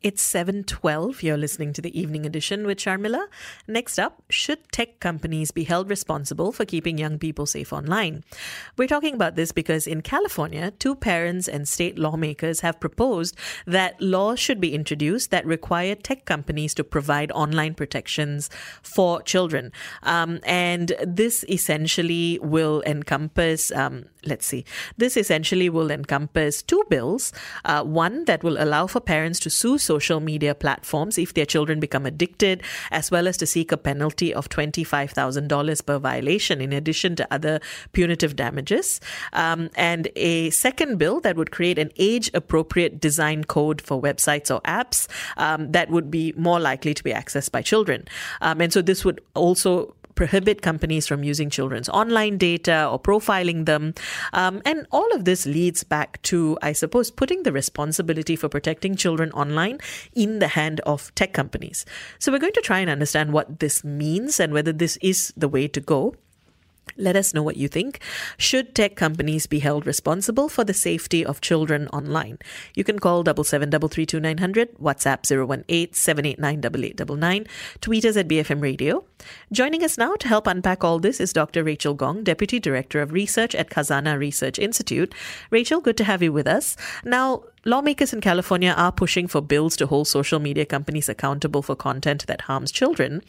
It's 7:12. You're listening to the evening edition with Sharmila. Next up, should tech companies be held responsible for keeping young people safe online? We're talking about this because in California, two parents and state lawmakers have proposed that laws should be introduced that require tech companies to provide online protections for children. Um, and this essentially will encompass um, let's see. This essentially will encompass two bills. Uh, one that will allow for parents to sue social media platforms if their children become addicted, as well as to seek a penalty of $25,000 per violation, in addition to other punitive damages. Um, and a second bill that would create an age appropriate design code for websites or apps um, that would be more likely to be accessed by children. Um, and so this would also prohibit companies from using children's online data or profiling them. Um, and all of this leads back to, I suppose, putting the responsibility for protecting children online in the hand of tech companies. So we're going to try and understand what this means and whether this is the way to go. Let us know what you think. Should tech companies be held responsible for the safety of children online? You can call 77332900, WhatsApp 018-789-8899, tweet us at BFM Radio. Joining us now to help unpack all this is Dr. Rachel Gong, Deputy Director of Research at Khazanah Research Institute. Rachel, good to have you with us. Now, Lawmakers in California are pushing for bills to hold social media companies accountable for content that harms children.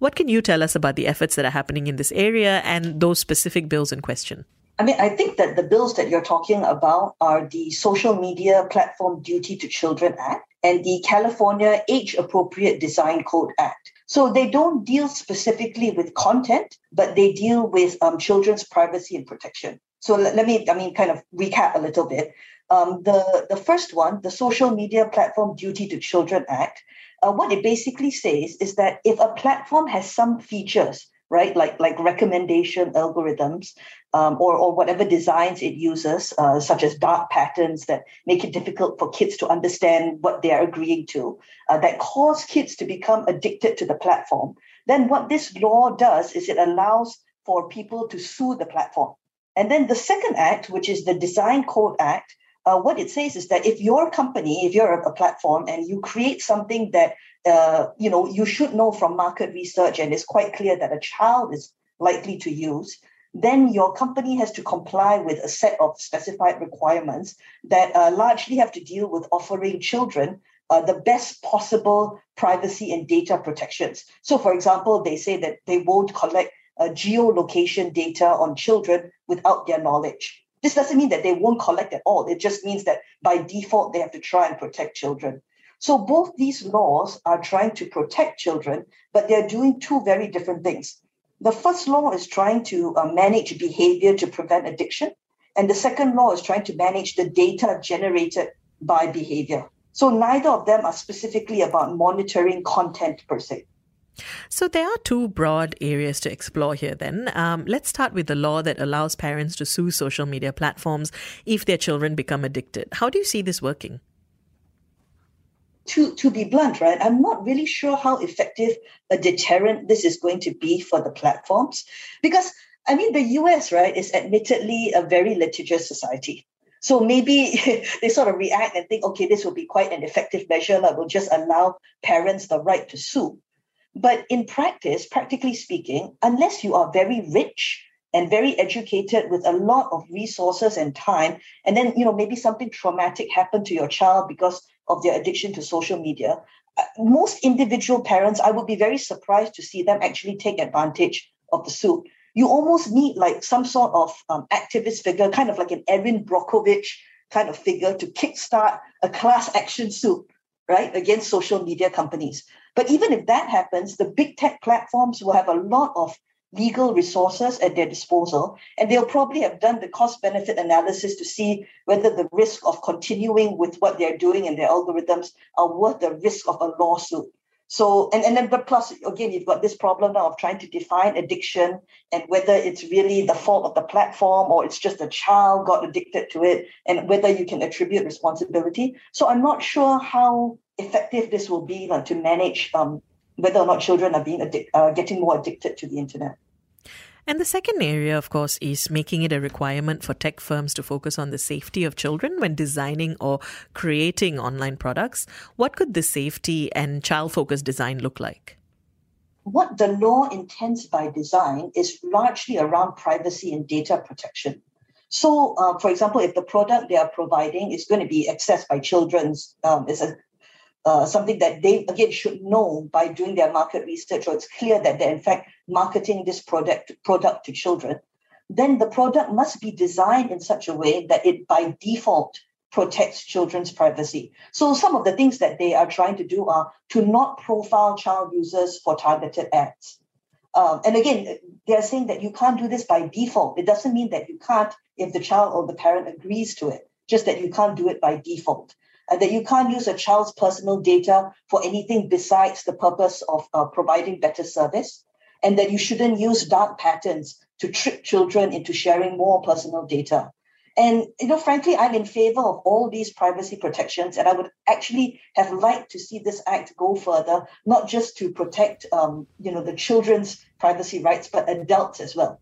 What can you tell us about the efforts that are happening in this area and those specific bills in question? I mean, I think that the bills that you're talking about are the Social Media Platform Duty to Children Act and the California Age Appropriate Design Code Act. So they don't deal specifically with content, but they deal with um, children's privacy and protection. So let, let me, I mean, kind of recap a little bit. Um, the, the first one, the Social Media Platform Duty to Children Act, uh, what it basically says is that if a platform has some features, right, like, like recommendation algorithms um, or, or whatever designs it uses, uh, such as dark patterns that make it difficult for kids to understand what they are agreeing to, uh, that cause kids to become addicted to the platform, then what this law does is it allows for people to sue the platform. And then the second act, which is the Design Code Act, uh, what it says is that if your company, if you're a, platform and you create something that uh, you know you should know from market research and it's quite clear that a child is likely to use, then your company has to comply with a set of specified requirements that uh, largely have to deal with offering children uh, the best possible privacy and data protections. So, for example, they say that they won't collect uh, geolocation data on children without their knowledge. This doesn't mean that they won't collect at all. It just means that by default, they have to try and protect children. So both these laws are trying to protect children, but they're doing two very different things. The first law is trying to uh, manage behavior to prevent addiction. And the second law is trying to manage the data generated by behavior. So neither of them are specifically about monitoring content per se. So there are two broad areas to explore here then. Um, let's start with the law that allows parents to sue social media platforms if their children become addicted. How do you see this working? To, to be blunt, right, I'm not really sure how effective a deterrent this is going to be for the platforms. Because, I mean, the US, right, is admittedly a very litigious society. So maybe they sort of react and think, okay, this will be quite an effective measure that will just allow parents the right to sue. But in practice, practically speaking, unless you are very rich and very educated with a lot of resources and time, and then you know maybe something traumatic happened to your child because of their addiction to social media, uh, most individual parents, I would be very surprised to see them actually take advantage of the suit. You almost need like some sort of um, activist figure, kind of like an Erin Brockovich kind of figure to kickstart a class action suit, right, against social media companies. But even if that happens, the big tech platforms will have a lot of legal resources at their disposal, and they'll probably have done the cost benefit analysis to see whether the risk of continuing with what they're doing and their algorithms are worth the risk of a lawsuit. So, and, and then, but plus, again, you've got this problem now of trying to define addiction and whether it's really the fault of the platform or it's just a child got addicted to it and whether you can attribute responsibility. So, I'm not sure how effective this will be like, to manage um, whether or not children are being addic- uh, getting more addicted to the internet. And the second area, of course, is making it a requirement for tech firms to focus on the safety of children when designing or creating online products. What could this safety and child focused design look like? What the law intends by design is largely around privacy and data protection. So, uh, for example, if the product they are providing is going to be accessed by children, um, is a uh, something that they again should know by doing their market research, or it's clear that they're in fact marketing this product product to children, then the product must be designed in such a way that it by default protects children's privacy. So some of the things that they are trying to do are to not profile child users for targeted ads. Um, and again, they're saying that you can't do this by default. It doesn't mean that you can't if the child or the parent agrees to it, just that you can't do it by default uh, that you can't use a child's personal data for anything besides the purpose of uh, providing better service, and that you shouldn't use dark patterns to trick children into sharing more personal data. And you know, frankly, I'm in favor of all these privacy protections, and I would actually have liked to see this act go further, not just to protect, um, you know, the children's privacy rights, but adults as well.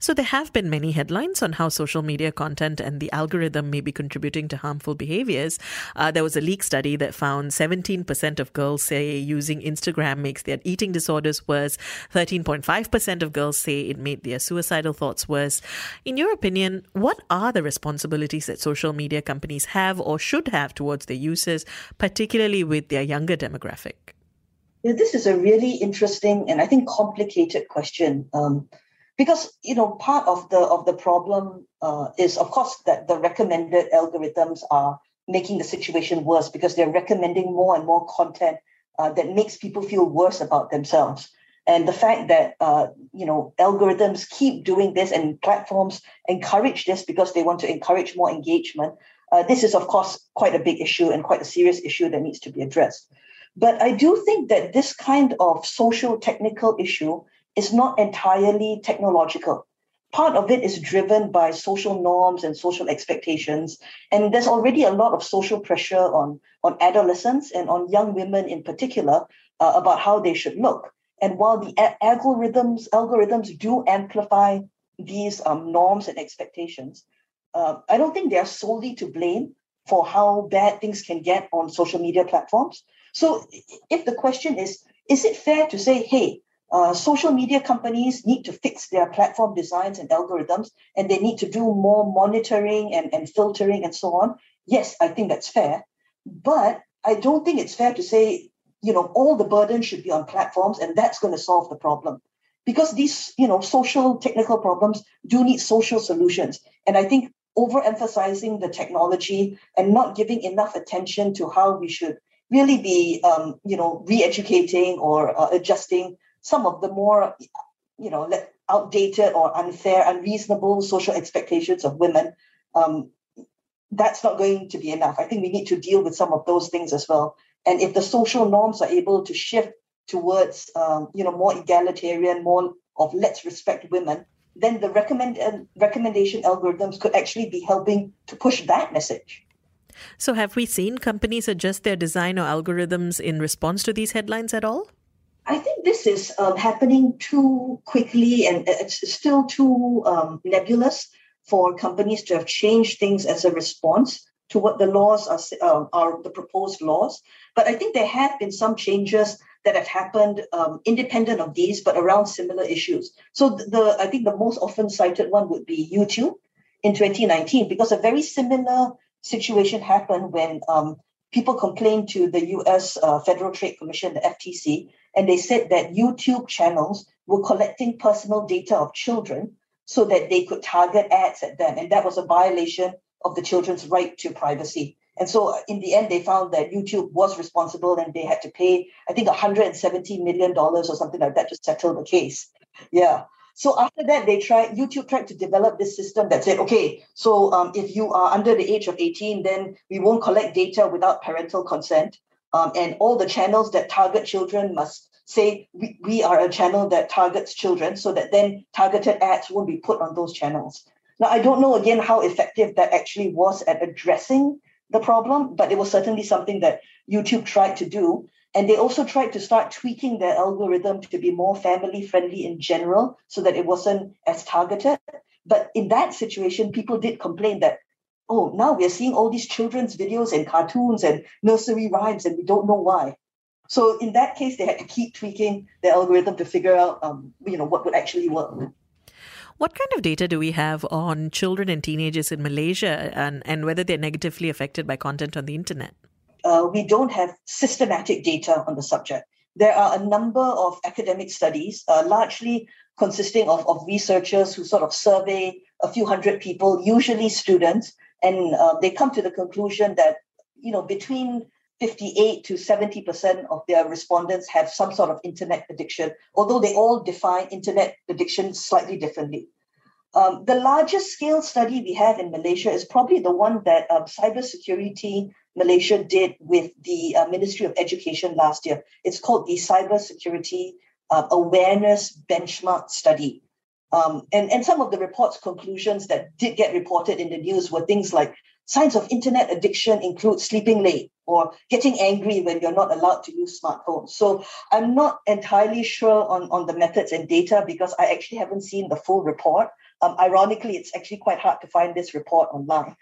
So, there have been many headlines on how social media content and the algorithm may be contributing to harmful behaviors. Uh, there was a leak study that found 17% of girls say using Instagram makes their eating disorders worse, 13.5% of girls say it made their suicidal thoughts worse. In your opinion, what are the responsibilities that social media companies have or should have towards their users, particularly with their younger demographic? Yeah, this is a really interesting and I think complicated question. Um, because you know part of the of the problem uh, is of course that the recommended algorithms are making the situation worse because they're recommending more and more content uh, that makes people feel worse about themselves. And the fact that uh, you know algorithms keep doing this and platforms encourage this because they want to encourage more engagement uh, this is of course quite a big issue and quite a serious issue that needs to be addressed. But i do think that this kind of social technical issue is not entirely technological. Part of it is driven by social norms and social expectations. And there's already a lot of social pressure on, on adolescents and on young women in particular uh, about how they should look. And while the a- algorithms algorithms do amplify these um, norms and expectations, uh, I don't think they're solely to blame for how bad things can get on social media platforms. So if the question is, is it fair to say, hey, uh, social media companies need to fix their platform designs and algorithms, and they need to do more monitoring and, and filtering and so on. Yes, I think that's fair. But I don't think it's fair to say, you know, all the burden should be on platforms and that's going to solve the problem. Because these, you know, social technical problems do need social solutions. And I think overemphasizing the technology and not giving enough attention to how we should really be, um, you know, re-educating or uh, adjusting some of the more, you know, outdated or unfair, unreasonable social expectations of women, um, that's not going to be enough. I think we need to deal with some of those things as well. And if the social norms are able to shift towards, um, you know, more egalitarian, more of let's respect women, then the recommend uh, recommendation algorithms could actually be helping to push that message. So, have we seen companies adjust their design or algorithms in response to these headlines at all? I think this is um, happening too quickly and it's still too um, nebulous for companies to have changed things as a response to what the laws are, uh, are the proposed laws. But I think there have been some changes that have happened um, independent of these, but around similar issues. So the I think the most often cited one would be YouTube in 2019, because a very similar situation happened when um, people complained to the U.S. Uh, Federal Trade Commission, the FTC, and they said that YouTube channels were collecting personal data of children so that they could target ads at them. And that was a violation of the children's right to privacy. And so uh, in the end, they found that YouTube was responsible and they had to pay, I think, $170 million or something like that to settle the case. Yeah. So after that, they tried, YouTube tried to develop this system that said, okay, so um, if you are under the age of 18, then we won't collect data without parental consent. Um, and all the channels that target children must say we, we are a channel that targets children so that then targeted ads won't be put on those channels. Now, I don't know again how effective that actually was at addressing the problem, but it was certainly something that YouTube tried to do. And they also tried to start tweaking their algorithm to be more family friendly in general so that it wasn't as targeted. But in that situation, people did complain that, oh, now we're seeing all these children's videos and cartoons and nursery rhymes, and we don't know why. So in that case, they had to keep tweaking the algorithm to figure out, um, you know, what would actually work. What kind of data do we have on children and teenagers in Malaysia and, and whether they're negatively affected by content on the internet? Uh, we don't have systematic data on the subject. There are a number of academic studies, uh, largely consisting of, of researchers who sort of survey a few hundred people, usually students, and uh, they come to the conclusion that, you know, between 58 to 70% of their respondents have some sort of internet addiction, although they all define internet addiction slightly differently. Um, the largest scale study we have in Malaysia is probably the one that um, Cybersecurity Malaysia did with the uh, Ministry of Education last year. It's called the Cybersecurity uh, Awareness Benchmark Study. Um, and, and some of the report's conclusions that did get reported in the news were things like signs of internet addiction include sleeping late, or getting angry when you're not allowed to use smartphones. So I'm not entirely sure on, on the methods and data because I actually haven't seen the full report. Um, ironically, it's actually quite hard to find this report online.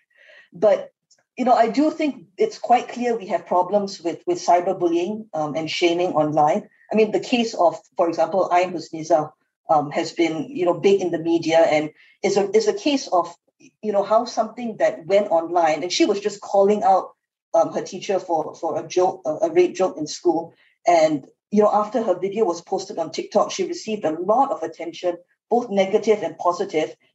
But you know, I do think it's quite clear we have problems with with cyberbullying um, and shaming online. I mean, the case of, for example, Ain Husniza um, has been, you know, big in the media and is a is a case of, you know, how something that went online and she was just calling out um, her teacher for for a joke, a, a rape joke in school. And you know, after her video was posted on TikTok, she received a lot of attention, both negative and.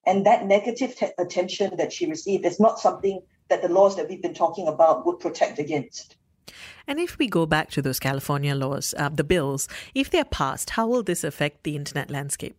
And that negative attention that she received is not something that the laws that we've been talking about would protect against. And if we go back to those California laws, uh, the bills, if they're passed, how will this affect the internet landscape?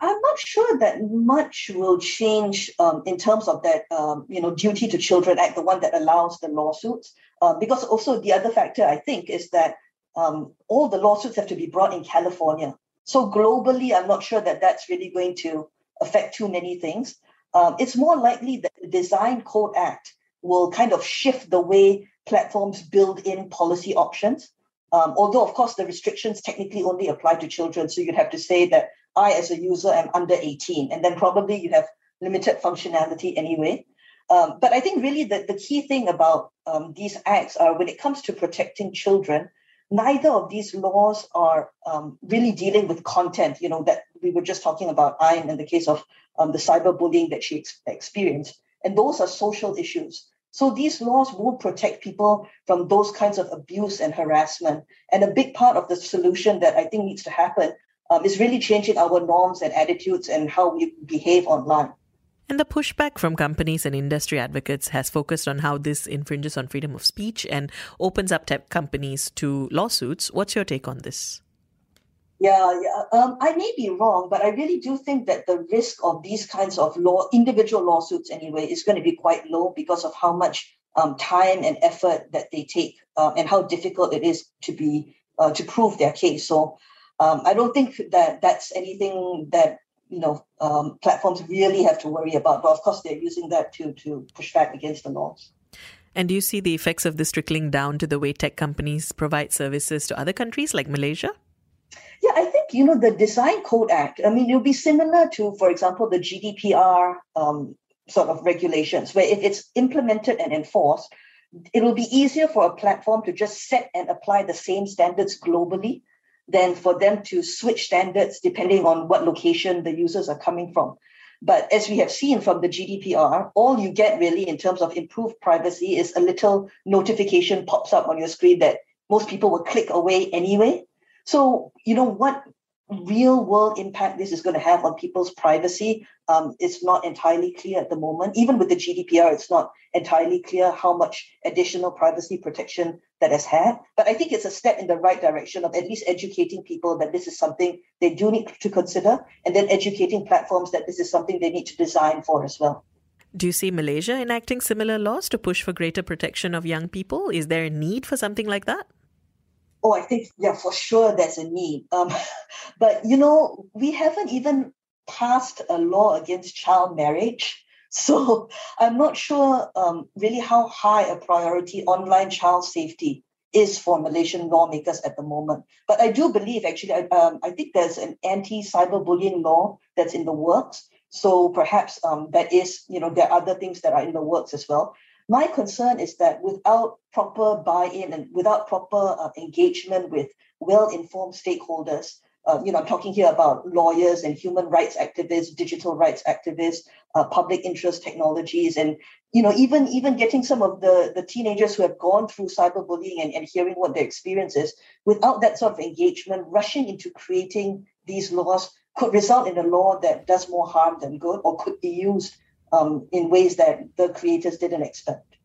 I'm not sure that much will change um, in terms of that, um, you know, Duty to Children Act, the one that allows the lawsuits. Uh, because also the other factor, I think, is that um, all the lawsuits have to be brought in California. So globally, I'm not sure that that's really going to affect too many things. Um, it's more likely that the Design Code Act will kind of shift the way platforms build in policy options. Um, although, of course, the restrictions technically only apply to children. So you'd have to say that I, as a user, am under 18. And then probably you have limited functionality anyway. Um, but I think really the, the key thing about um, these acts are when it comes to protecting children, neither of these laws are um, really dealing with content, you know, that we were just talking about Ain in the case of um, the cyberbullying that she ex- experienced. And those are social issues. So these laws won't protect people from those kinds of abuse and harassment. And a big part of the solution that I think needs to happen um, is really changing our norms and attitudes and how we behave online. And the pushback from companies and industry advocates has focused on how this infringes on freedom of speech and opens up tech companies to lawsuits. What's your take on this? Yeah, yeah. Um, I may be wrong, but I really do think that the risk of these kinds of law, individual lawsuits anyway, is going to be quite low because of how much um, time and effort that they take uh, and how difficult it is to be uh, to prove their case. So um, I don't think that that's anything that you know um, platforms really have to worry about. But of course, they're using that to to push back against the laws. And do you see the effects of this trickling down to the way tech companies provide services to other countries like Malaysia? Yeah, I think you know the Design Code Act. I mean, it'll be similar to, for example, the GDPR um, sort of regulations, where if it's implemented and enforced, it'll be easier for a platform to just set and apply the same standards globally than for them to switch standards depending on what location the users are coming from. But as we have seen from the GDPR, all you get really in terms of improved privacy is a little notification pops up on your screen that most people will click away anyway. So, you know, what real world impact this is going to have on people's privacy um, is not entirely clear at the moment. Even with the GDPR, it's not entirely clear how much additional privacy protection that has had. But I think it's a step in the right direction of at least educating people that this is something they do need to consider, and then educating platforms that this is something they need to design for as well. Do you see Malaysia enacting similar laws to push for greater protection of young people? Is there a need for something like that? Oh, I think, yeah, for sure there's a need. Um, but, you know, we haven't even passed a law against child marriage. So I'm not sure um, really how high a priority online child safety is for Malaysian lawmakers at the moment. But I do believe, actually, um, I think there's an anti-cyberbullying law that's in the works. So perhaps um, that is, you know, there are other things that are in the works as well. My concern is that without proper buy-in and without proper uh, engagement with well-informed stakeholders, uh, you know, I'm talking here about lawyers and human rights activists, digital rights activists, uh, public interest technologies, and you know, even even getting some of the the teenagers who have gone through cyberbullying and, and hearing what their experience is, without that sort of engagement, rushing into creating these laws could result in a law that does more harm than good, or could be used um, in ways that the creators didn't expect.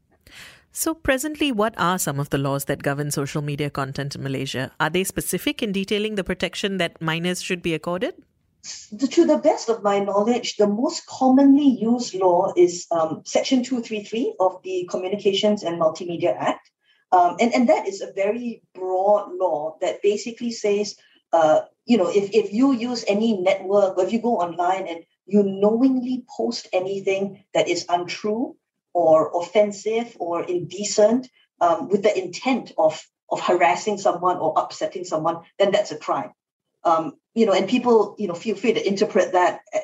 So, presently, what are some of the laws that govern social media content in Malaysia? Are they specific in detailing the protection that minors should be accorded? To the best of my knowledge, the most commonly used law is um, Section 233 of the Communications and Multimedia Act. Um, and, and that is a very broad law that basically says, uh, you know, if, if you use any network or if you go online and you knowingly post anything that is untrue, or offensive or indecent um, with the intent of of harassing someone or upsetting someone, then that's a crime. Um, you know, and people, you know, feel free to interpret that at,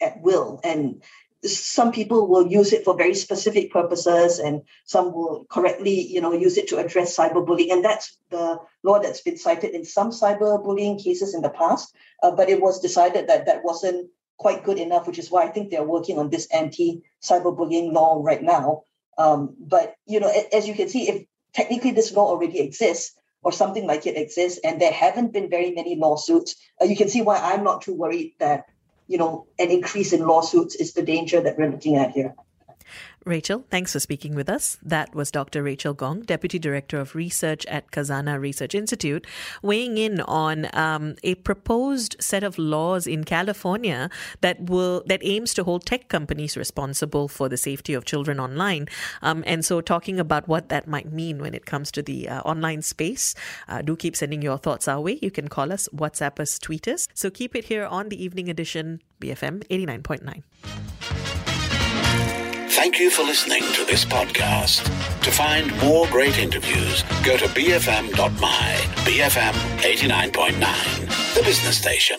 at will. And some people will use it for very specific purposes, and some will correctly, you know, use it to address cyberbullying. And that's the law that's been cited in some cyberbullying cases in the past. Uh, but it was decided that that wasn't quite good enough, which is why I think they're working on this anti-cyberbullying law right now. Um, but you know, as you can see, if technically this law already exists or something like it exists, and there haven't been very many lawsuits, uh, you can see why I'm not too worried that you know an increase in lawsuits is the danger that we're looking at here. Rachel, thanks for speaking with us. That was Dr. Rachel Gong, Deputy Director of Research at Khazanah Research Institute, weighing in on um, a proposed set of laws in California that will that aims to hold tech companies responsible for the safety of children online. Um, and so, talking about what that might mean when it comes to the uh, online space. Uh, do keep sending your thoughts our way. You can call us, WhatsApp us, tweet us. So keep it here on the evening edition, BFM 89.9. Thank you for listening to this podcast. To find more great interviews, go to bfm.my, BFM 89.9, the business station.